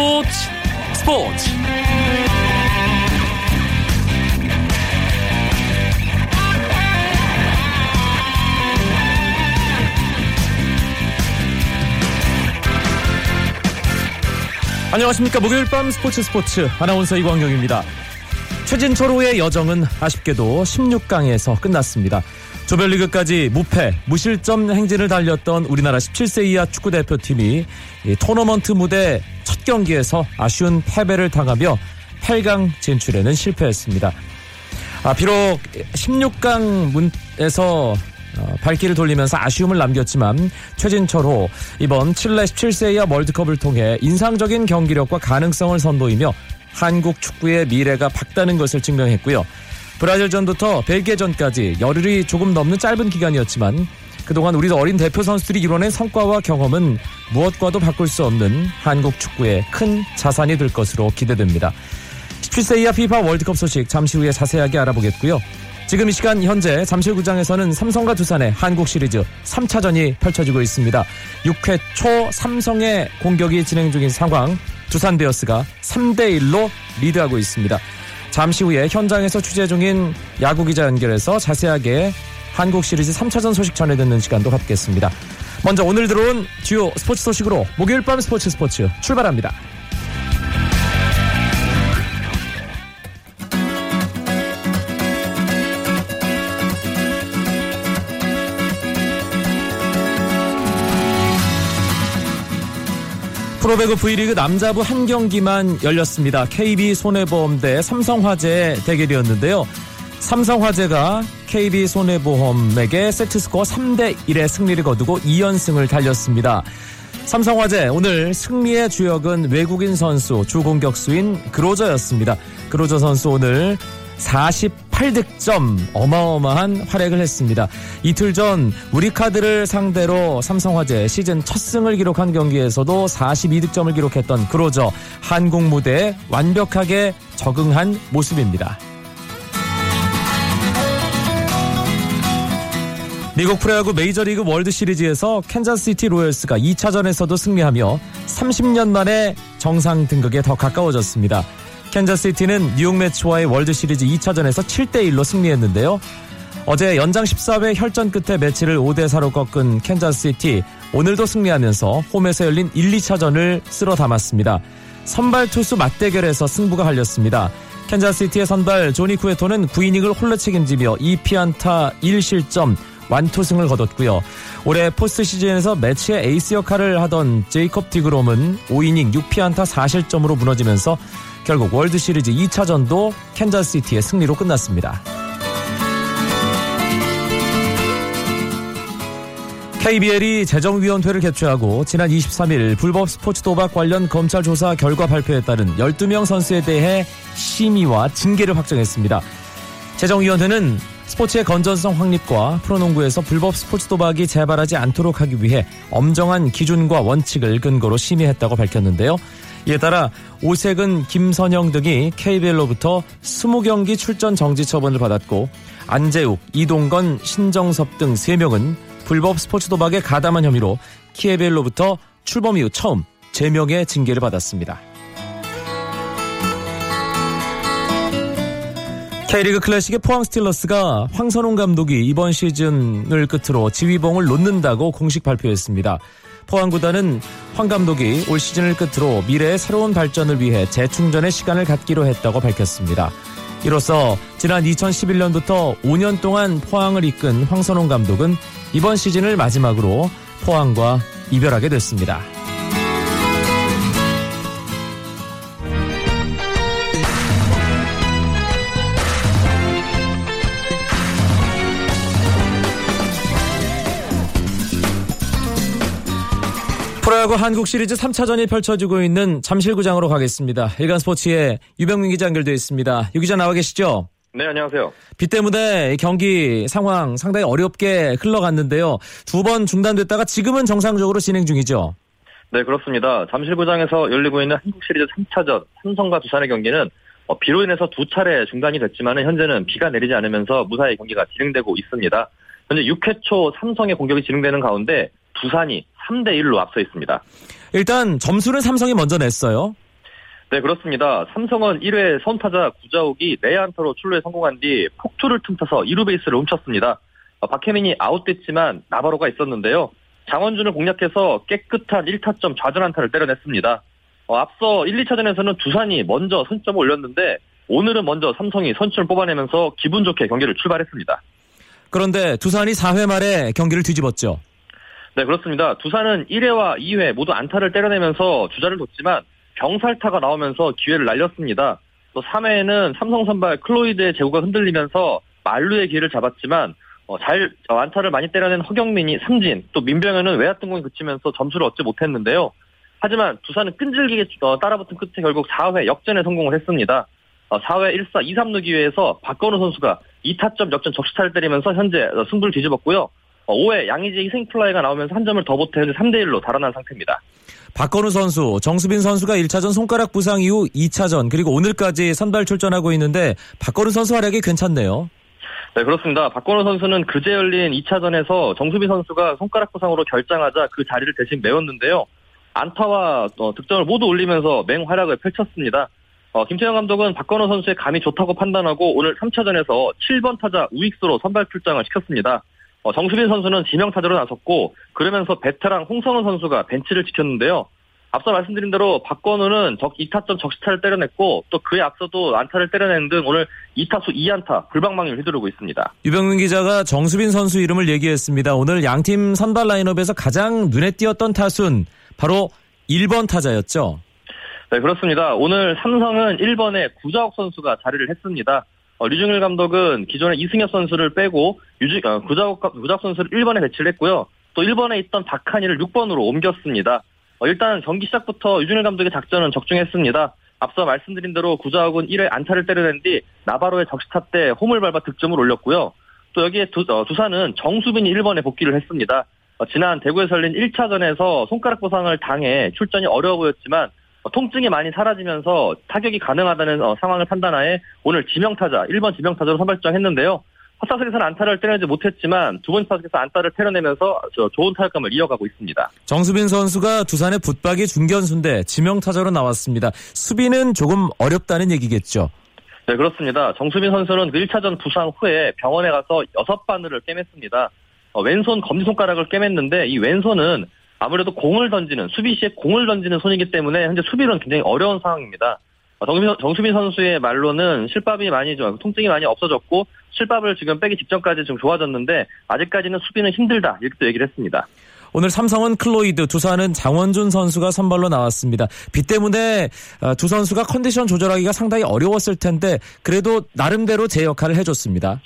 스포츠. 스포츠. 안녕하십니까. 목요일 밤 스포츠 스포츠. 아나운서 이광용입니다. 최진철호의 여정은 아쉽게도 16강에서 끝났습니다. 조별리그까지 무패, 무실점 행진을 달렸던 우리나라 17세 이하 축구대표팀이 토너먼트 무대 첫 경기에서 아쉬운 패배를 당하며 8강 진출에는 실패했습니다. 아, 비록 16강 문에서 어, 발길을 돌리면서 아쉬움을 남겼지만 최진철호 이번 칠레 17세 이하 월드컵을 통해 인상적인 경기력과 가능성을 선보이며 한국 축구의 미래가 밝다는 것을 증명했고요. 브라질전부터 벨기에전까지 열흘이 조금 넘는 짧은 기간이었지만 그동안 우리 어린 대표 선수들이 이뤄낸 성과와 경험은 무엇과도 바꿀 수 없는 한국 축구의 큰 자산이 될 것으로 기대됩니다. 17세 이하 피파 월드컵 소식 잠시 후에 자세하게 알아보겠고요. 지금 이 시간 현재 잠실구장에서는 삼성과 두산의 한국 시리즈 3차전이 펼쳐지고 있습니다. 6회 초 삼성의 공격이 진행 중인 상황 두산 베어스가 3대 1로 리드하고 있습니다. 잠시 후에 현장에서 취재 중인 야구 기자 연결해서 자세하게 한국 시리즈 3차전 소식 전해 듣는 시간도 갖겠습니다. 먼저 오늘 들어온 주요 스포츠 소식으로 목요일 밤 스포츠 스포츠 출발합니다. 프로배구 V리그 남자부 한 경기만 열렸습니다. KB 손해보험 대 삼성화재 대결이었는데요. 삼성화재가 KB 손해보험에게 세트스코어 3대 1의 승리를 거두고 2연승을 달렸습니다. 삼성화재 오늘 승리의 주역은 외국인 선수 주공격수인 그로저였습니다. 그로저 선수 오늘 48득점 어마어마한 활약을 했습니다. 이틀 전 우리카드를 상대로 삼성화재 시즌 첫 승을 기록한 경기에서도 42득점을 기록했던 그로저 한국 무대에 완벽하게 적응한 모습입니다. 미국 프로야구 메이저리그 월드시리즈에서 캔자스시티 로열스가 2차전에서도 승리하며 30년 만에 정상 등극에 더 가까워졌습니다. 캔자스시티는 뉴욕 메츠와의 월드시리즈 2차전에서 7대1로 승리했는데요. 어제 연장 14회 혈전 끝에 메츠를 5대4로 꺾은 캔자스시티 오늘도 승리하면서 홈에서 열린 1, 2차전을 쓸어 담았습니다. 선발 투수 맞대결에서 승부가 갈렸습니다. 캔자스시티의 선발 조니 쿠에토는 9이닝을 홀로 책임지며 2피안타 1실점 완투승을 거뒀고요. 올해 포스트 시즌에서 메츠의 에이스 역할을 하던 제이콥 디그롬은 5이닝 6피안타 4실점으로 무너지면서 결국 월드 시리즈 2차전도 캔자스시티의 승리로 끝났습니다. KBL이 재정위원회를 개최하고 지난 23일 불법 스포츠 도박 관련 검찰 조사 결과 발표에 따른 12명 선수에 대해 심의와 징계를 확정했습니다. 재정위원회는 스포츠의 건전성 확립과 프로농구에서 불법 스포츠 도박이 재발하지 않도록 하기 위해 엄정한 기준과 원칙을 근거로 심의했다고 밝혔는데요. 이에 따라 오색은 김선영 등이 KBL로부터 20경기 출전 정지 처분을 받았고 안재욱, 이동건, 신정섭 등 3명은 불법 스포츠 도박에 가담한 혐의로 KBL로부터 출범 이후 처음 제명의 징계를 받았습니다. K리그 클래식의 포항 스틸러스가 황선홍 감독이 이번 시즌을 끝으로 지휘봉을 놓는다고 공식 발표했습니다. 포항 구단은 황 감독이 올 시즌을 끝으로 미래의 새로운 발전을 위해 재충전의 시간을 갖기로 했다고 밝혔습니다. 이로써 지난 2011년부터 5년 동안 포항을 이끈 황선홍 감독은 이번 시즌을 마지막으로 포항과 이별하게 됐습니다. 프로야구 한국 시리즈 3차전이 펼쳐지고 있는 잠실구장으로 가겠습니다. 일간 스포츠의 유병민 기자 연결되어 있습니다. 유 기자 나와 계시죠? 네, 안녕하세요. 비 때문에 경기 상황 상당히 어렵게 흘러갔는데요. 두 번 중단됐다가 지금은 정상적으로 진행 중이죠? 네, 그렇습니다. 잠실구장에서 열리고 있는 한국 시리즈 3차전 삼성과 두산의 경기는 어, 비로 인해서 두 차례 중단이 됐지만 현재는 비가 내리지 않으면서 무사히 경기가 진행되고 있습니다. 현재 6회 초 삼성의 공격이 진행되는 가운데 두산이 3대 1로 앞서 있습니다. 일단 점수는 삼성이 먼저 냈어요. 네, 그렇습니다. 삼성은 1회 선타자 구자욱이 내안타로 출루에 성공한 뒤 폭투를 틈타서 2루 베이스를 훔쳤습니다. 어, 박혜민이 아웃됐지만 나바로가 있었는데요. 장원준을 공략해서 깨끗한 1타점 좌전안타를 때려냈습니다. 어, 앞서 1, 2차전에서는 두산이 먼저 선점을 올렸는데 오늘은 먼저 삼성이 선취를 뽑아내면서 기분 좋게 경기를 출발했습니다. 그런데 두산이 4회 말에 경기를 뒤집었죠. 네, 그렇습니다. 두산은 1회와 2회 모두 안타를 때려내면서 주자를 뒀지만 병살타가 나오면서 기회를 날렸습니다. 또 3회에는 삼성 선발 클로이드의 제구가 흔들리면서 만루의 기회를 잡았지만 어, 잘 어, 안타를 많이 때려낸 허경민이 삼진, 또 민병헌은 외야 뜬공에 그치면서 점수를 얻지 못했는데요. 하지만 두산은 끈질기게 어, 따라붙은 끝에 결국 4회 역전에 성공을 했습니다. 4회 1사 2, 3루 기회에서 박건우 선수가 2타점 역전 적시타를 때리면서 현재 승부를 뒤집었고요. 5회 양의지 희생 플라이가 나오면서 한 점을 더 보태 현재 3대 1로 달아난 상태입니다. 박건우 선수, 정수빈 선수가 1차전 손가락 부상 이후 2차전 그리고 오늘까지 선발 출전하고 있는데 박건우 선수 활약이 괜찮네요. 네, 그렇습니다. 박건우 선수는 그제 열린 2차전에서 정수빈 선수가 손가락 부상으로 결장하자 그 자리를 대신 메웠는데요. 안타와 어, 득점을 모두 올리면서 맹활약을 펼쳤습니다. 어, 김태형 감독은 박건호 선수의 감이 좋다고 판단하고 오늘 3차전에서 7번 타자 우익수로 선발 출장을 시켰습니다. 어, 정수빈 선수는 지명 타자로 나섰고 그러면서 베테랑 홍성은 선수가 벤치를 지켰는데요. 앞서 말씀드린 대로 박건우는 적 2타점 적시타를 때려냈고 또 그에 앞서도 안타를 때려낸 등 오늘 2타수 2안타 불방망이를 휘두르고 있습니다. 유병민 기자가 정수빈 선수 이름을 얘기했습니다. 오늘 양팀 선발 라인업에서 가장 눈에 띄었던 타순 바로 1번 타자였죠. 네 그렇습니다. 오늘 삼성은 1번에 구자욱 선수가 자리를 했습니다. 어, 류중일 감독은 기존에 이승엽 선수를 빼고 유지, 어, 구자욱, 구자욱 선수를 1번에 배치를 했고요. 또 1번에 있던 박한이를 6번으로 옮겼습니다. 어, 일단 경기 시작부터 유준일 감독의 작전은 적중했습니다. 앞서 말씀드린 대로 구자욱은 1회 안타를 때려낸 뒤 나바로의 적시타 때 홈을 밟아 득점을 올렸고요. 또 여기에 두, 어, 두산은 정수빈이 1번에 복귀를 했습니다. 어, 지난 대구에서 열린 1차전에서 손가락 부상을 당해 출전이 어려워 보였지만 어, 통증이 많이 사라지면서 타격이 가능하다는 어, 상황을 판단하에 오늘 지명타자 1번 지명타자로 선발정했는데요. 첫 타석에서는 안타를 때려내지 못했지만 두 번째 타석에서 안타를 때려내면서 좋은 타격감을 이어가고 있습니다. 정수빈 선수가 두산의 붙박이 중견수인데 지명타자로 나왔습니다. 수비는 조금 어렵다는 얘기겠죠. 네 그렇습니다. 정수빈 선수는 그 1차전 부상 후에 병원에 가서 여섯 바늘을 꿰맸습니다. 어, 왼손 검지손가락을 꿰맸는데 이 왼손은 아무래도 공을 던지는 수비 시에 공을 던지는 손이기 때문에 현재 수비는 굉장히 어려운 상황입니다. 어, 정수빈, 선수의 말로는 실밥이 많이 좀 통증이 많이 없어졌고 실밥을 지금 빼기 직전까지 좀 좋아졌는데 아직까지는 수비는 힘들다 이렇게 또 얘기를 했습니다. 오늘 삼성은 클로이드, 두산은 장원준 선수가 선발로 나왔습니다. 비 때문에 어, 두 선수가 컨디션 조절하기가 상당히 어려웠을 텐데 그래도 나름대로 제 역할을 해줬습니다.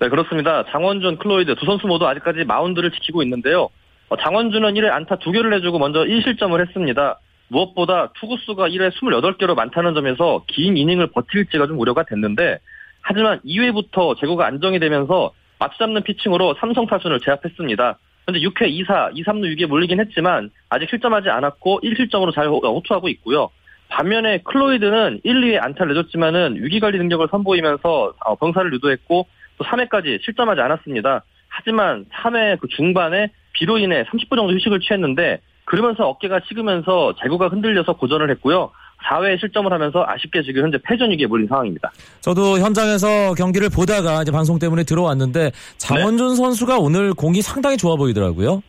네 그렇습니다. 장원준, 클로이드 두 선수 모두 아직까지 마운드를 지키고 있는데요. 어, 장원준은 1회 안타 2개를 내주고 먼저 1실점을 했습니다. 무엇보다 투구수가 1회 28개로 많다는 점에서 긴 이닝을 버틸지가 좀 우려가 됐는데 하지만 2회부터 제구가 안정이 되면서 맞잡는 피칭으로 삼성 타순을 제압했습니다. 현재 6회 2사, 2, 3루 6에 몰리긴 했지만 아직 실점하지 않았고 1실점으로 잘 호투하고 있고요. 반면에 클로이드는 1, 2회 안타를 내줬지만은 위기관리 능력을 선보이면서 어, 병사를 유도했고 또 3회까지 실점하지 않았습니다. 하지만 3회 그 중반에 비로 인해 30분 정도 휴식을 취했는데 그러면서 어깨가 식으면서 제구가 흔들려서 고전을 했고요. 4회에 실점을 하면서 아쉽게 지금 현재 패전 위기에 몰린 상황입니다. 저도 현장에서 경기를 보다가 이제 방송 때문에 들어왔는데 장원준 네. 선수가 오늘 공이 상당히 좋아 보이더라고요.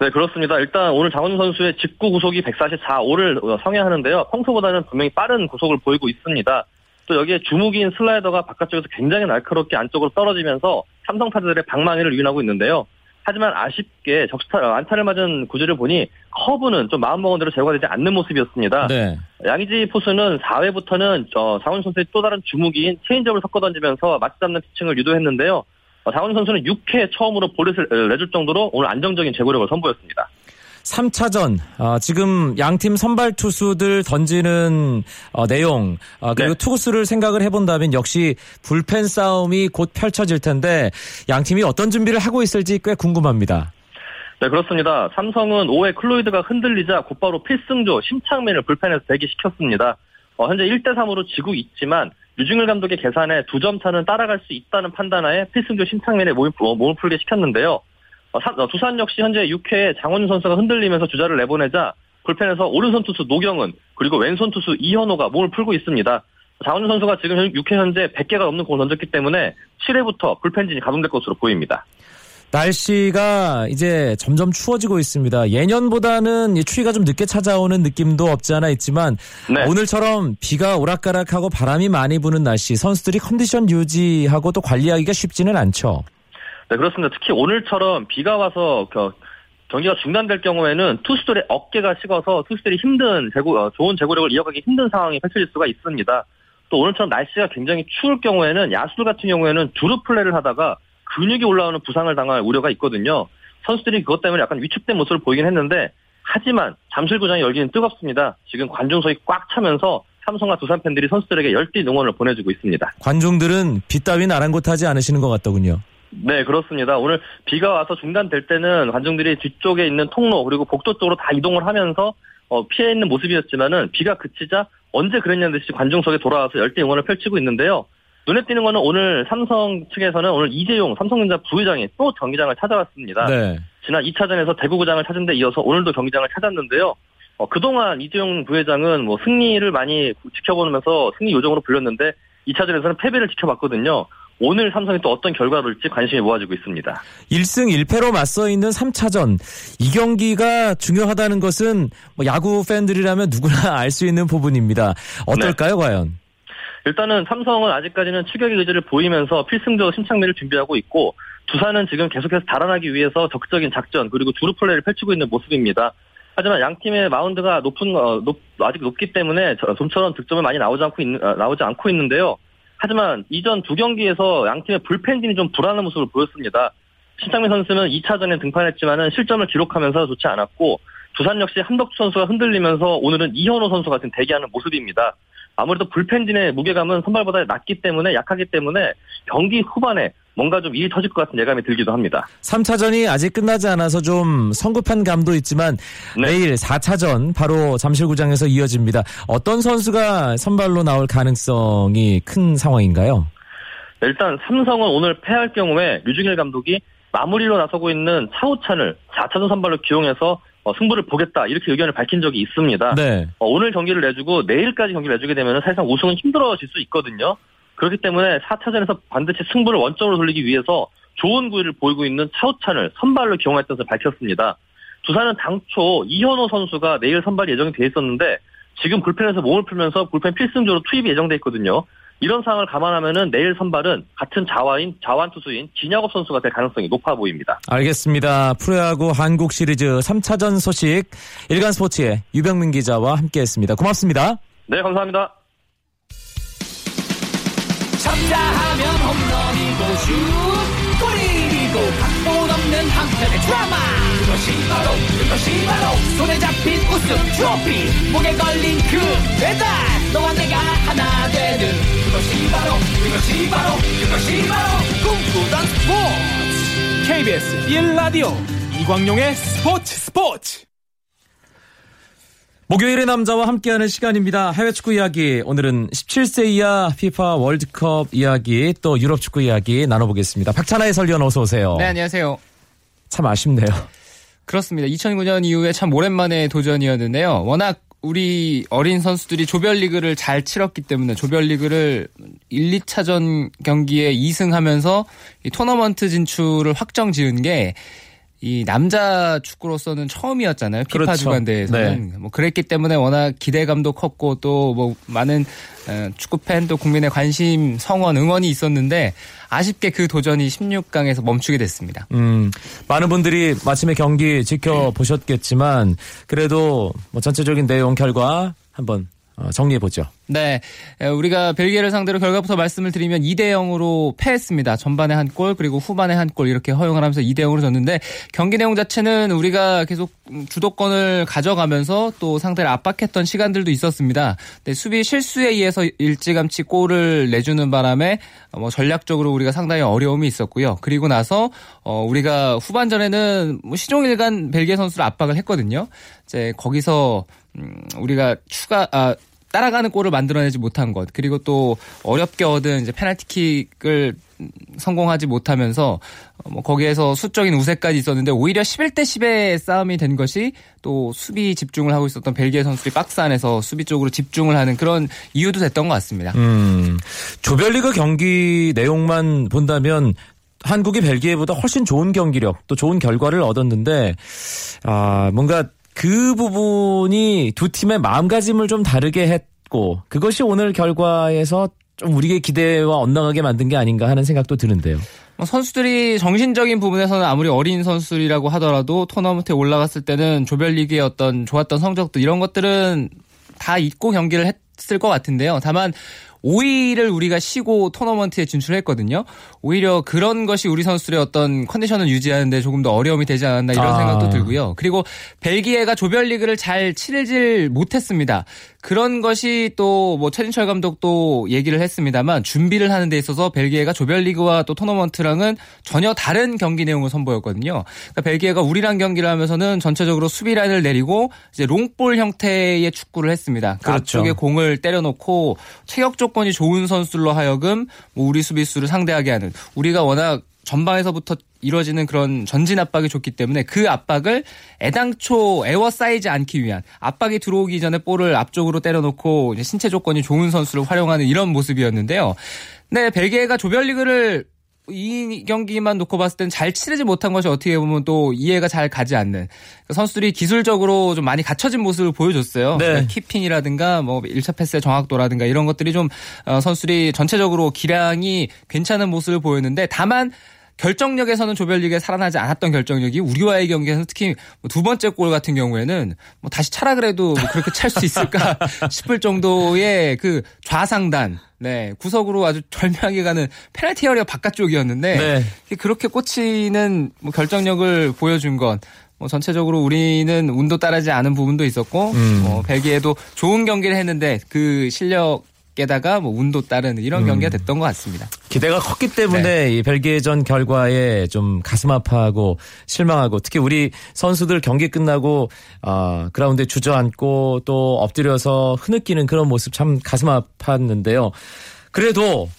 네, 그렇습니다. 일단 오늘 장원준 선수의 직구 구속이 144를 성행하는데요. 평소보다는 분명히 빠른 구속을 보이고 있습니다. 또 여기에 주무기인 슬라이더가 바깥쪽에서 굉장히 날카롭게 안쪽으로 떨어지면서 삼성 타자들의 방망이를 유인하고 있는데요. 하지만 아쉽게 적시타 안타를 맞은 구질을 보니 커브는 좀 마음먹은 대로 제구가 되지 않는 모습이었습니다. 네. 양의지 포수는 4회부터는 저 장원준 선수의 또 다른 주무기인 체인지업을 섞어 던지면서 맞지 않는 피칭을 유도했는데요. 어, 장원준 선수는 6회 처음으로 볼넷을 내줄 정도로 오늘 안정적인 제구력을 선보였습니다. 3차전 어, 지금 양팀 선발 투수들 던지는 어, 내용 어, 그리고 네. 투구수를 생각을 해본다면 역시 불펜 싸움이 곧 펼쳐질 텐데 양 팀이 어떤 준비를 하고 있을지 꽤 궁금합니다. 네 그렇습니다. 삼성은 5회 클로이드가 흔들리자 곧바로 필승조 심창민을 불펜에서 대기시켰습니다. 어, 현재 1대 3으로 지고 있지만 유중일 감독의 계산에 두 점 차는 따라갈 수 있다는 판단하에 필승조 심창민의 몸을, 몸을 풀게 시켰는데요. 어, 어, 두산 역시 현재 6회에 장원준 선수가 흔들리면서 주자를 내보내자 불펜에서 오른손 투수 노경은 그리고 왼손 투수 이현호가 몸을 풀고 있습니다. 장원준 선수가 지금 6회 현재 100개가 넘는 공을 던졌기 때문에 7회부터 불펜진이 가동될 것으로 보입니다. 날씨가 이제 점점 추워지고 있습니다. 예년보다는 추위가 좀 늦게 찾아오는 느낌도 없지 않아 있지만 네. 오늘처럼 비가 오락가락하고 바람이 많이 부는 날씨 선수들이 컨디션 유지하고 또 관리하기가 쉽지는 않죠. 네 그렇습니다. 특히 오늘처럼 비가 와서 경기가 중단될 경우에는 투수들의 어깨가 식어서 투수들이 힘든 제고, 어, 좋은 제고력을 이어가기 힘든 상황이 펼쳐질 수가 있습니다. 또 오늘처럼 날씨가 굉장히 추울 경우에는 야수들 같은 경우에는 두루 플레이를 하다가 근육이 올라오는 부상을 당할 우려가 있거든요. 선수들이 그것 때문에 약간 위축된 모습을 보이긴 했는데 하지만 잠실구장의 열기는 뜨겁습니다. 지금 관중석이 꽉 차면서 삼성과 두산 팬들이 선수들에게 열띤 응원을 보내주고 있습니다. 관중들은 비 따윈 아랑곳하지 않으시는 것 같더군요. 네, 그렇습니다. 오늘 비가 와서 중단될 때는 관중들이 뒤쪽에 있는 통로 그리고 복도 쪽으로 다 이동을 하면서 어, 피해 있는 모습이었지만은 비가 그치자 언제 그랬냐는 듯이 관중석에 돌아와서 열띤 응원을 펼치고 있는데요. 눈에 띄는 거는 오늘 삼성 측에서는 오늘 이재용 삼성전자 부회장이 또 경기장을 찾아왔습니다. 네. 지난 2차전에서 대구구장을 찾은 데 이어서 오늘도 경기장을 찾았는데요. 어, 그동안 이재용 부회장은 뭐 승리를 많이 지켜보면서 승리 요정으로 불렸는데 2차전에서는 패배를 지켜봤거든요. 오늘 삼성이 또 어떤 결과를 올지 관심이 모아지고 있습니다. 1승 1패로 맞서 있는 3차전. 이 경기가 중요하다는 것은 뭐 야구 팬들이라면 누구나 알 수 있는 부분입니다. 어떨까요, 네. 과연? 일단은 삼성은 아직까지는 추격의 의지를 보이면서 필승조 심창미를 준비하고 있고 두산은 지금 계속해서 달아나기 위해서 적극적인 작전 그리고 주루 플레이를 펼치고 있는 모습입니다. 하지만 양 팀의 마운드가 높은 어, 높, 아직 높기 때문에 좀처럼 득점을 많이 나오지 않고 있는 어, 나오지 않고 있는데요. 하지만 이전 두 경기에서 양 팀의 불펜진이 좀 불안한 모습을 보였습니다. 신창민 선수는 2차전에 등판했지만은 실점을 기록하면서 좋지 않았고 두산 역시 한덕주 선수가 흔들리면서 오늘은 이현호 선수 같은 대기하는 모습입니다. 아무래도 불펜진의 무게감은 선발보다 낮기 때문에 약하기 때문에 경기 후반에 뭔가 좀 일이 터질 것 같은 예감이 들기도 합니다. 3차전이 아직 끝나지 않아서 좀 성급한 감도 있지만 네. 내일 4차전 바로 잠실구장에서 이어집니다. 어떤 선수가 선발로 나올 가능성이 큰 상황인가요? 일단 삼성은 오늘 패할 경우에 류중일 감독이 마무리로 나서고 있는 차우찬을 4차전 선발로 기용해서 어, 승부를 보겠다 이렇게 의견을 밝힌 적이 있습니다. 네. 어, 오늘 경기를 내주고 내일까지 경기를 내주게 되면 사실상 우승은 힘들어질 수 있거든요. 그렇기 때문에 4차전에서 반드시 승부를 원점으로 돌리기 위해서 좋은 구위를 보이고 있는 차우찬을 선발로 기용했던 것을 밝혔습니다. 두산은 당초 이현호 선수가 내일 선발 예정이 돼 있었는데 지금 불펜에서 몸을 풀면서 불펜 필승조로 투입이 예정돼 있거든요. 이런 상황을 감안하면은 내일 선발은 같은 자와인 자완 투수인 진야곱 선수가 될 가능성이 높아 보입니다. 알겠습니다. 프로야구 한국 시리즈 3차전 소식 일간 스포츠의 유병민 기자와 함께했습니다. 고맙습니다. 네, 감사합니다. 쳤다 하면 홈런이고 슛 골이고 각본 한편의 드라마 그것이 바로 그것이 바로 손에 잡힌 우승 트로피 목에 걸린 그 배달 너와 내가 하나 되는 그것이 바로 그것이 바로 그것이 바로 꿈꾸던 스포츠 KBS 1라디오 이광용의 스포츠 스포츠 목요일의 남자와 함께하는 시간입니다. 해외 축구 이야기. 오늘은 17세 이하 피파 월드컵 이야기 또 유럽 축구 이야기 나눠보겠습니다. 박찬하의 설위원 어서 오세요. 네, 안녕하세요. 참 아쉽네요. 그렇습니다. 2009년 이후에 참 오랜만에 도전이었는데요. 워낙 우리 어린 선수들이 조별리그를 잘 치렀기 때문에 조별리그를 1, 2차전 경기에 2승하면서 토너먼트 진출을 확정 지은 게 이 남자 축구로서는 처음이었잖아요. 피파 그렇죠. 주관대에서는 네. 뭐 그랬기 때문에 워낙 기대감도 컸고 또 뭐 많은 어, 축구 팬 또 국민의 관심 성원 응원이 있었는데 아쉽게 그 도전이 16강에서 멈추게 됐습니다. 음, 많은 분들이 마침에 경기 지켜보셨겠지만 그래도 뭐 전체적인 내용 결과 한번 어, 정리해 보죠. 네. 우리가 벨기에를 상대로 결과부터 말씀을 드리면 2대 0으로 패했습니다. 전반에 한 골, 그리고 후반에 한 골 이렇게 허용을 하면서 2대 0으로 졌는데 경기 내용 자체는 우리가 계속 주도권을 가져가면서 또 상대를 압박했던 시간들도 있었습니다. 네, 수비 실수에 의해서 일찌감치 골을 내주는 바람에 뭐 전략적으로 우리가 상당히 어려움이 있었고요. 그리고 나서 어 우리가 후반전에는 뭐 시종일관 벨기에 선수를 압박을 했거든요. 이제 거기서 음 우리가 추가 아 따라가는 골을 만들어내지 못한 것 그리고 또 어렵게 얻은 이제 페널티킥을 성공하지 못하면서 어, 뭐 거기에서 수적인 우세까지 있었는데 오히려 11대 10의 싸움이 된 것이 또 수비 집중을 하고 있었던 벨기에 선수들이 박스 안에서 수비 쪽으로 집중을 하는 그런 이유도 됐던 것 같습니다. 음, 조별리그 경기 내용만 본다면 한국이 벨기에보다 훨씬 좋은 경기력 또 좋은 결과를 얻었는데 아 뭔가 그 부분이 두 팀의 마음가짐을 좀 다르게 했고 그것이 오늘 결과에서 좀 우리의 기대와 엇나가게 만든 게 아닌가 하는 생각도 드는데요. 뭐 선수들이 정신적인 부분에서는 아무리 어린 선수들이라고 하더라도 토너먼트에 올라갔을 때는 조별리그의 어떤 좋았던 성적들 이런 것들은 다 잊고 경기를 했을 것 같은데요. 다만 5위를 우리가 쉬고 토너먼트에 진출했거든요. 오히려 그런 것이 우리 선수들의 어떤 컨디션을 유지하는데 조금 더 어려움이 되지 않았나 이런 아. 생각도 들고요. 그리고 벨기에가 조별리그를 잘 치르질 못했습니다. 그런 것이 또 뭐 최진철 감독도 얘기를 했습니다만 준비를 하는 데 있어서 벨기에가 조별리그와 또 토너먼트랑은 전혀 다른 경기 내용을 선보였거든요. 그러니까 벨기에가 우리랑 경기를 하면서는 전체적으로 수비 라인을 내리고 이제 롱볼 형태의 축구를 했습니다. 그러니까 그렇죠. 앞쪽에 공을 때려놓고 체격 조건이 좋은 선수들로 하여금 뭐 우리 수비수를 상대하게 하는 우리가 워낙 전방에서부터 이루어지는 그런 전진 압박이 좋기 때문에 그 압박을 애당초 에워싸이지 않기 위한 압박이 들어오기 전에 볼을 앞쪽으로 때려놓고 신체 조건이 좋은 선수를 활용하는 이런 모습이었는데요. 네, 벨기에가 조별리그를 이 경기만 놓고 봤을 땐잘 치르지 못한 것이 어떻게 보면 또 이해가 잘 가지 않는 그러니까 선수들이 기술적으로 좀 많이 갖춰진 모습을 보여줬어요. 네. 그러니까 키핑이라든가 뭐 1차 패스의 정확도라든가 이런 것들이 좀 어, 선수들이 전체적으로 기량이 괜찮은 모습을 보였는데 다만 결정력에서는 조별리그에 살아나지 않았던 결정력이 우리와의 경기에서는 특히 뭐두 번째 골 같은 경우에는 뭐 다시 차라 그래도 뭐 그렇게 찰 수 있을까 싶을 정도의 그 좌상단 네, 구석으로 아주 절묘하게 가는 페널티 어리어 바깥쪽이었는데 네. 그렇게 꽂히는 뭐 결정력을 보여준 건뭐 전체적으로 우리는 운도 따르지 않은 부분도 있었고 음. 뭐 벨기에도 좋은 경기를 했는데 그 실력 게다가 뭐 운도 따르는 이런 음. 경기가 됐던 것 같습니다. 기대가 컸기 때문에 네. 이 벨기에전 결과에 좀 가슴 아파하고 실망하고 특히 우리 선수들 경기 끝나고 어, 그라운드에 주저앉고 또 엎드려서 흐느끼는 그런 모습 참 가슴 아팠는데요. 그래도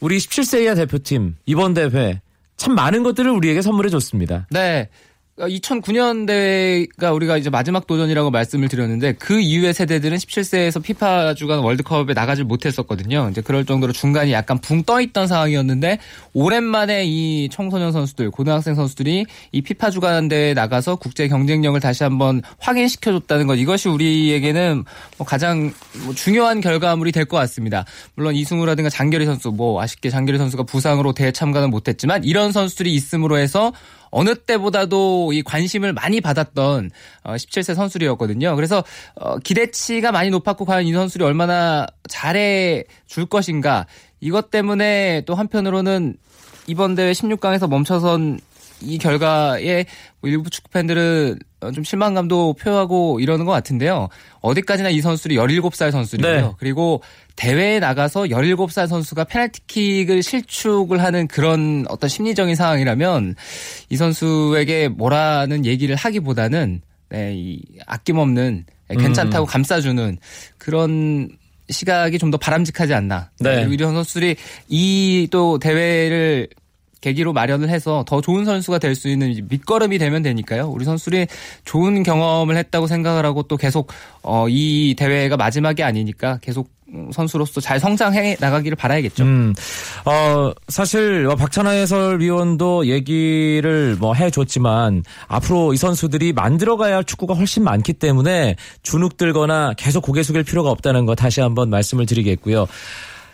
우리 17세 이하 대표팀 이번 대회 참 많은 것들을 우리에게 선물해 줬습니다. 네. 2009년대가 그러니까 우리가 이제 마지막 도전이라고 말씀을 드렸는데 그 이후의 세대들은 17세에서 피파 주간 월드컵에 나가질 못했었거든요. 이제 그럴 정도로 중간이 약간 붕 떠 있던 상황이었는데 오랜만에 이 청소년 선수들, 고등학생 선수들이 이 피파 주간 대회에 나가서 국제 경쟁력을 다시 한번 확인시켜 줬다는 것 이것이 우리에게는 뭐 가장 뭐 중요한 결과물이 될 것 같습니다. 물론 이승우라든가 장결희 선수 뭐 아쉽게 장결희 선수가 부상으로 대회 참가는 못했지만 이런 선수들이 있음으로 해서 어느 때보다도 이 관심을 많이 받았던 17세 어, 선수들이었거든요. 그래서 어, 기대치가 많이 높았고 과연 이 선수들이 얼마나 잘해 줄 것인가 이것 때문에 또 한편으로는 이번 대회 16강에서 멈춰선 이 결과에 뭐 일부 축구 팬들은 좀 실망감도 표하고 이러는 것 같은데요. 어디까지나 이 선수들이 17살 선수들이고요. 네. 그리고 대회에 나가서 17살 선수가 페널티킥을 실축을 하는 그런 어떤 심리적인 상황이라면 이 선수에게 뭐라는 얘기를 하기보다는 네, 이 아낌없는 괜찮다고 음. 감싸주는 그런 시각이 좀 더 바람직하지 않나. 네. 이런 선수들이 이 또 대회를 계기로 마련을 해서 더 좋은 선수가 될 수 있는 밑거름이 되면 되니까요. 우리 선수들이 좋은 경험을 했다고 생각을 하고 또 계속 어, 이 대회가 마지막이 아니니까 계속 선수로서 잘 성장해 나가기를 바라야겠죠. 음, 어, 사실 박찬하 해설위원도 얘기를 뭐 해줬지만 앞으로 이 선수들이 만들어가야 할 축구가 훨씬 많기 때문에 주눅 들거나 계속 고개 숙일 필요가 없다는 거 다시 한번 말씀을 드리겠고요.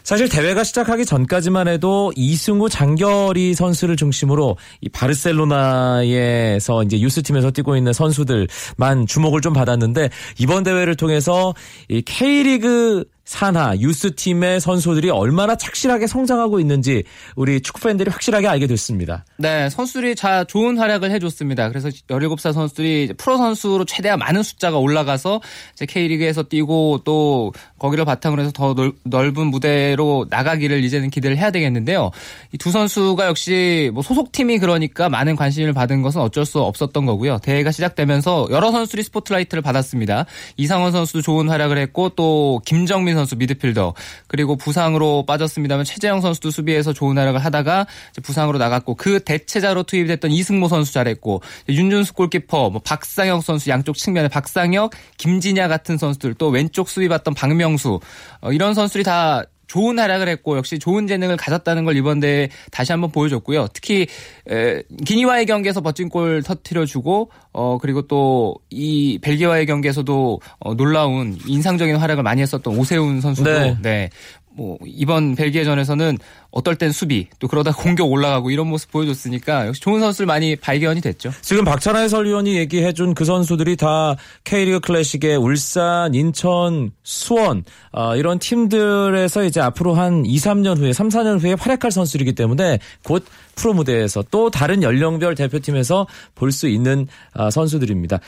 사실 대회가 시작하기 전까지만 해도 이승우 장결희 선수를 중심으로 이 바르셀로나에서 이제 유스팀에서 뛰고 있는 선수들만 주목을 좀 받았는데 이번 대회를 통해서 이 K리그 산하 유스팀의 선수들이 얼마나 착실하게 성장하고 있는지 우리 축구팬들이 확실하게 알게 됐습니다. 네, 선수들이 자 좋은 활약을 해줬습니다. 그래서 17살 선수들이 프로 선수로 최대한 많은 숫자가 올라가서 이제 K리그에서 뛰고 또 거기를 바탕으로 해서 더 넓 은 무대로 나가기를 이제는 기대를 해야 되겠는데요. 이 두 선수가 역시 뭐 소속팀이 그러니까 많은 관심을 받은 것은 어쩔 수 없었던 거고요. 대회가 시작되면서 여러 선수들이 스포트라이트를 받았습니다. 이상원 선수도 좋은 활약을 했고 또 김정민 손흥민 선수 미드필더. 그리고 부상으로 빠졌습니다만 최재형 선수도 수비에서 좋은 활약을 하다가 부상으로 나갔고 그 대체자로 투입됐던 이승모 선수 잘했고 윤준수 골키퍼, 뭐 박상혁 선수 양쪽 측면에 박상혁, 김진야 같은 선수들 또 왼쪽 수비 봤던 박명수. 어, 이런 선수들이 다 좋은 활약을 했고 역시 좋은 재능을 가졌다는 걸 이번 대회 다시 한번 보여줬고요. 특히 에, 기니와의 경기에서 멋진 골 터트려주고 어 그리고 또 이 벨기에와의 경기에서도 어, 놀라운 인상적인 활약을 많이 했었던 오세훈 선수도 네. 네. 뭐 이번 벨기에전에서는 어떨 땐 수비 또 그러다 공격 올라가고 이런 모습 보여줬으니까 역시 좋은 선수를 많이 발견이 됐죠. 지금 박찬하 해설위원이 얘기해준 그 선수들이 다 K리그 클래식의 울산, 인천, 수원 어, 이런 팀들에서 이제 앞으로 한 2, 3년 후에 3, 4년 후에 활약할 선수이기 때문에 곧 프로 무대에서 또 다른 연령별 대표팀에서 볼 수 있는 어, 선수들입니다.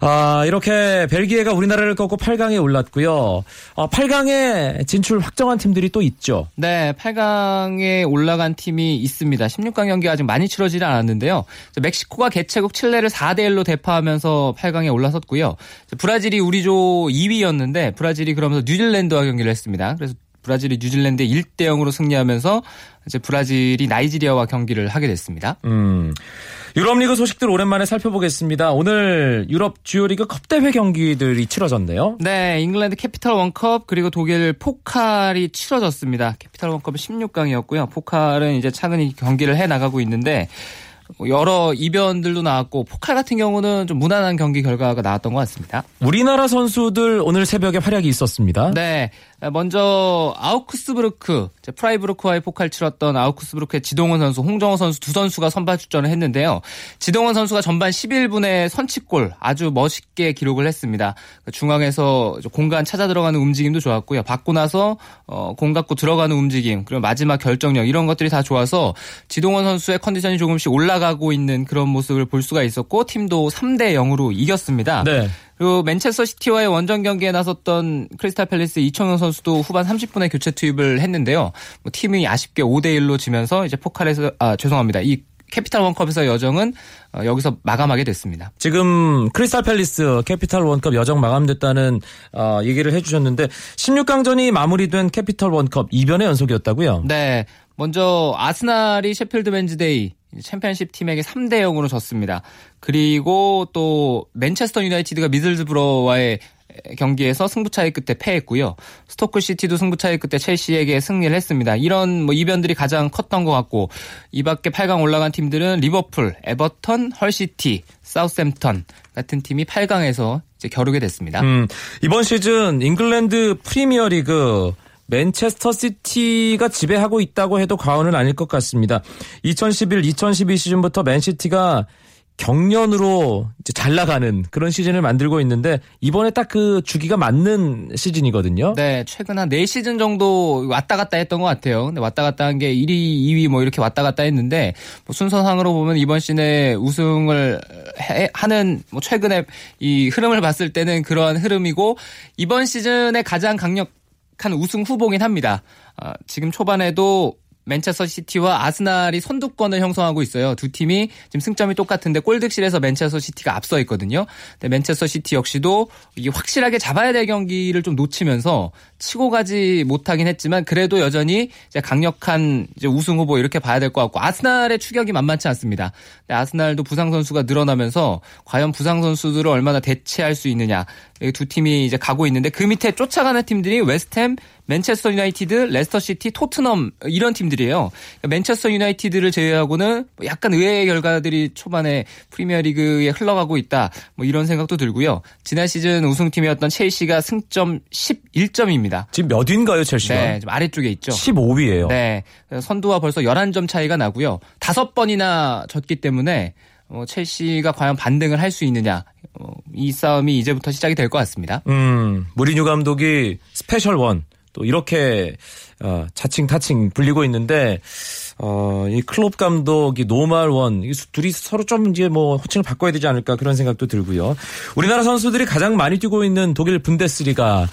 아, 이렇게 벨기에가 우리나라를 꺾고 8강에 올랐고요. 아, 8강에 진출 확정한 팀들이 또 있죠. 네, 8강 에 올라간 팀이 있습니다. 16강 경기 아직 많이 치러지지 않았는데요. 멕시코가 개최국 칠레를 4대 1로 대파하면서 8강에 올라섰고요. 브라질이 우리 조 2위였는데 브라질이 그러면서 뉴질랜드와 경기를 했습니다. 그래서 브라질이 뉴질랜드 1대 0으로 승리하면서 이제 브라질이 나이지리아와 경기를 하게 됐습니다. 음. 유럽 리그 소식들 오랜만에 살펴보겠습니다. 오늘 유럽 주요 리그 컵 대회 경기들이 치러졌네요. 네, 잉글랜드 캐피탈 원컵 그리고 독일 포칼이 치러졌습니다. 캐피탈 원컵은 16강이었고요. 포칼은 이제 차근히 경기를 해 나가고 있는데 여러 이변들도 나왔고 포칼 같은 경우는 좀 무난한 경기 결과가 나왔던 것 같습니다. 우리나라 선수들 오늘 새벽에 활약이 있었습니다. 네. 먼저 아우크스부르크, 프라이브루크와의 포칼 치렀던 아우크스부르크의 지동원 선수, 홍정호 선수 두 선수가 선발 출전을 했는데요. 지동원 선수가 전반 11분에 선취골 아주 멋있게 기록을 했습니다. 그 중앙에서 공간 찾아 들어가는 움직임도 좋았고요. 받고 나서 어, 공 갖고 들어가는 움직임, 그리고 마지막 결정력 이런 것들이 다 좋아서 지동원 선수의 컨디션이 조금씩 올라가고 있는 그런 모습을 볼 수가 있었고 팀도 3대 0으로 이겼습니다. 네. 그리고 맨체스터 시티와의 원정 경기에 나섰던 크리스탈 팰리스 이청용 선수도 후반 30분에 교체 투입을 했는데요. 뭐 팀이 아쉽게 5대 1로 지면서 이제 포칼에서 아 죄송합니다. 이 캐피탈 원컵에서 여정은 어, 여기서 마감하게 됐습니다. 지금 크리스탈 팰리스 캐피탈 원컵 여정 마감됐다는 어, 얘기를 해주셨는데 16강전이 마무리된 캐피탈 원컵 이변의 연속이었다고요? 네. 먼저 아스날이 셰필드 웬즈데이 챔피언십 팀에게 3대 0으로 졌습니다. 그리고 또 맨체스터 유나이티드가 미들즈브로와의 경기에서 승부차기 끝에 패했고요. 스토크 시티도 승부차기 끝에 첼시에게 승리를 했습니다. 이런 뭐 이변들이 가장 컸던 것 같고 이 밖에 8강 올라간 팀들은 리버풀, 에버턴, 헐시티, 사우샘프턴 같은 팀이 8강에서 이제 겨루게 됐습니다. 음, 이번 시즌 잉글랜드 프리미어리그 맨체스터 시티가 지배하고 있다고 해도 과언은 아닐 것 같습니다. 2011-2012 시즌부터 맨시티가 경련으로 잘 나가는 그런 시즌을 만들고 있는데 이번에 딱 그 주기가 맞는 시즌이거든요. 네, 최근 한 4시즌 정도 왔다 갔다 했던 것 같아요. 근데 왔다 갔다 한 게 1위, 2위 뭐 이렇게 왔다 갔다 했는데 뭐 순서상으로 보면 이번 시즌에 우승을 해, 하는 뭐 최근에 이 흐름을 봤을 때는 그러한 흐름이고 이번 시즌에 가장 강력 한 우승 후보긴 합니다. 어, 지금 초반에도 맨체스터 시티와 아스날이 선두권을 형성하고 있어요. 두 팀이 지금 승점이 똑같은데 골득실에서 맨체스터 시티가 앞서 있거든요. 근데 맨체스터 시티 역시도 확실하게 잡아야 될 경기를 좀 놓치면서 치고 가지 못하긴 했지만 그래도 여전히 이제 강력한 이제 우승 후보 이렇게 봐야 될 것 같고 아스날의 추격이 만만치 않습니다. 아스날도 부상 선수가 늘어나면서 과연 부상 선수들을 얼마나 대체할 수 있느냐 두 팀이 이제 가고 있는데 그 밑에 쫓아가는 팀들이 웨스트햄, 맨체스터 유나이티드, 레스터 시티, 토트넘 이런 팀들이에요. 그러니까 맨체스터 유나이티드를 제외하고는 뭐 약간 의외의 결과들이 초반에 프리미어리그에 흘러가고 있다. 뭐 이런 생각도 들고요. 지난 시즌 우승팀이었던 첼시가 승점 11점입니다. 지금 몇 위인가요, 첼시가? 네, 좀 아래쪽에 있죠. 15위예요. 네. 선두와 벌써 11점 차이가 나고요. 다섯 번이나 졌기 때문에 어, 첼시가 과연 반등을 할 수 있느냐 어, 이 싸움이 이제부터 시작이 될 것 같습니다. 음, 무리뉴 감독이 Special One 또 이렇게 어, 자칭 타칭 불리고 있는데 어, 이 클롭 감독이 Normal One, 이 둘이 서로 좀 이제 뭐 호칭을 바꿔야 되지 않을까 그런 생각도 들고요. 우리나라 선수들이 가장 많이 뛰고 있는 독일 분데스리가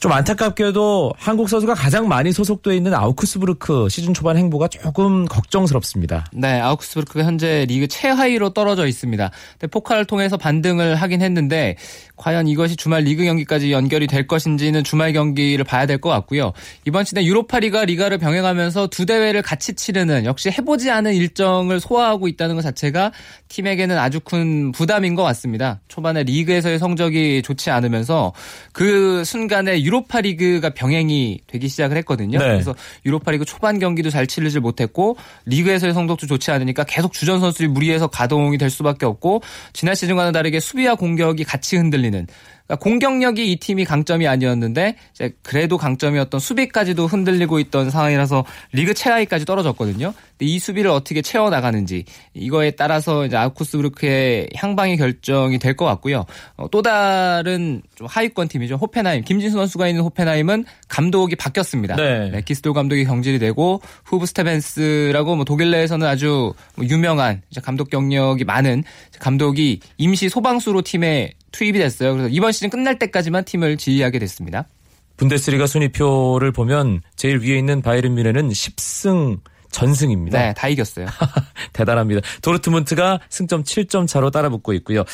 좀 안타깝게도 한국 선수가 가장 많이 소속돼 있는 아우크스부르크 시즌 초반 행보가 조금 걱정스럽습니다. 네, 아우크스부르크가 현재 리그 최하위로 떨어져 있습니다. 포칼을 통해서 반등을 하긴 했는데 과연 이것이 주말 리그 경기까지 연결이 될 것인지는 주말 경기를 봐야 될 것 같고요. 이번 시즌 유로파리가 리가를 병행하면서 두 대회를 같이 치르는 역시 해보지 않은 일정을 소화하고 있다는 것 자체가 팀에게는 아주 큰 부담인 것 같습니다. 초반에 리그에서의 성적이 좋지 않으면서 그 순간에 유 로파 리그가 병행이 되기 시작을 했거든요. 네. 그래서 유로파 리그 초반 경기도 잘 치르질 못했고 리그에서의 성적도 좋지 않으니까 계속 주전 선수들이 무리해서 가동이 될 수밖에 없고 지난 시즌과는 다르게 수비와 공격이 같이 흔들리는 그러니까 공격력이 이 팀이 강점이 아니었는데 이제 그래도 강점이었던 수비까지도 흔들리고 있던 상황이라서 리그 최하위까지 떨어졌거든요. 이 수비를 어떻게 채워 나가는지 이거에 따라서 이제 아쿠스부르크의 향방이 결정이 될 것 같고요. 어, 또 다른 좀 하위권 팀이죠. 호펜하임 김진수 선수가 있는 호펜하임은 감독이 바뀌었습니다. 네. 네, 기스돌 감독이 경질이 되고 후브 스테벤스라고 뭐 독일 내에서는 아주 뭐 유명한 감독 경력이 많은 감독이 임시 소방수로 팀에 투입이 됐어요. 그래서 이번 시즌 끝날 때까지만 팀을 지휘하게 됐습니다. 분데스리가 순위표를 보면 제일 위에 있는 바이에른 뮌헨은 10승 전승입니다. 네, 다 이겼어요. 대단합니다. 도르트문트가 승점 7점 차로 따라붙고 있고요.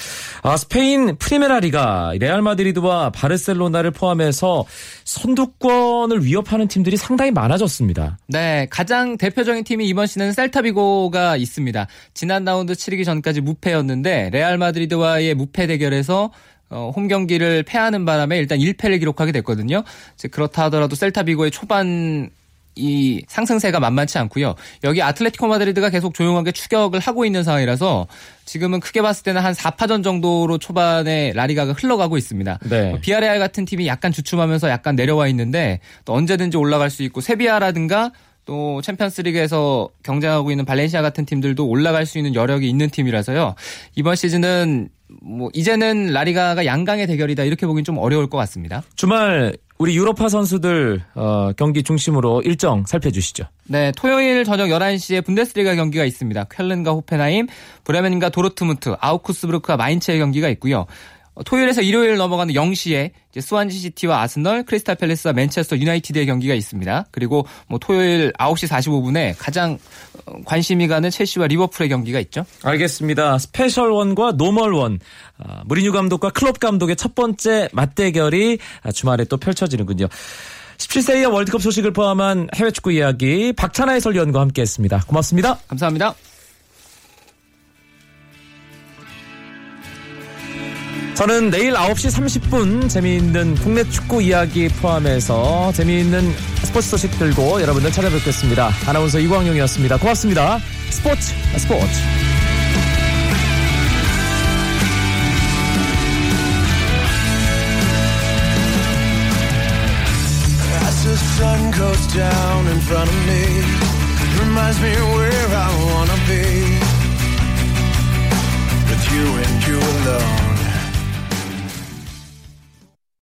아, 스페인 프리메라 리가 레알 마드리드와 바르셀로나를 포함해서 선두권을 위협하는 팀들이 상당히 많아졌습니다. 네, 가장 대표적인 팀이 이번 시즌 셀타비고가 있습니다. 지난 라운드 치르기 전까지 무패였는데 레알 마드리드와의 무패 대결에서 어, 홈 경기를 패하는 바람에 일단 1패를 기록하게 됐거든요. 그렇다 하더라도 셀타비고의 초반 이 상승세가 만만치 않고요. 여기 아틀레티코 마드리드가 계속 조용하게 추격을 하고 있는 상황이라서 지금은 크게 봤을 때는 한 4파전 정도로 초반에 라리가가 흘러가고 있습니다. 네. 뭐 비아레알 같은 팀이 약간 주춤하면서 약간 내려와 있는데 또 언제든지 올라갈 수 있고 세비야라든가 또 챔피언스리그에서 경쟁하고 있는 발렌시아 같은 팀들도 올라갈 수 있는 여력이 있는 팀이라서요. 이번 시즌은 뭐 이제는 라리가가 양강의 대결이다 이렇게 보기는 좀 어려울 것 같습니다. 주말 우리 유로파 선수들 어, 경기 중심으로 일정 살펴주시죠. 네, 토요일 저녁 11시에 분데스리가 경기가 있습니다. 쾰른과 호펜하임, 브레멘과 도르트문트, 아우크스부르크와 마인츠의 경기가 있고요. 어, 토요일에서 일요일 넘어가는 0시에 스완지 시티와 아스널, 크리스탈 팰리스와 맨체스터 유나이티드의 경기가 있습니다. 그리고 뭐 토요일 9시 45분에 가장 어, 관심이 가는 첼시와 리버풀의 경기가 있죠. 알겠습니다. Special One과 Normal One. 아, 무리뉴 감독과 클롭 감독의 첫 번째 맞대결이 주말에 또 펼쳐지는군요. 17세 이하 월드컵 소식을 포함한 해외 축구 이야기 박찬하 해설위원과 함께했습니다. 고맙습니다. 감사합니다. 저는 내일 9시 30분 재미있는 국내 축구 이야기 포함해서 재미있는 스포츠 소식 들고 여러분들 찾아뵙겠습니다. 아나운서 이광용이었습니다. 고맙습니다. 스포츠 스포츠. down in front of me reminds me where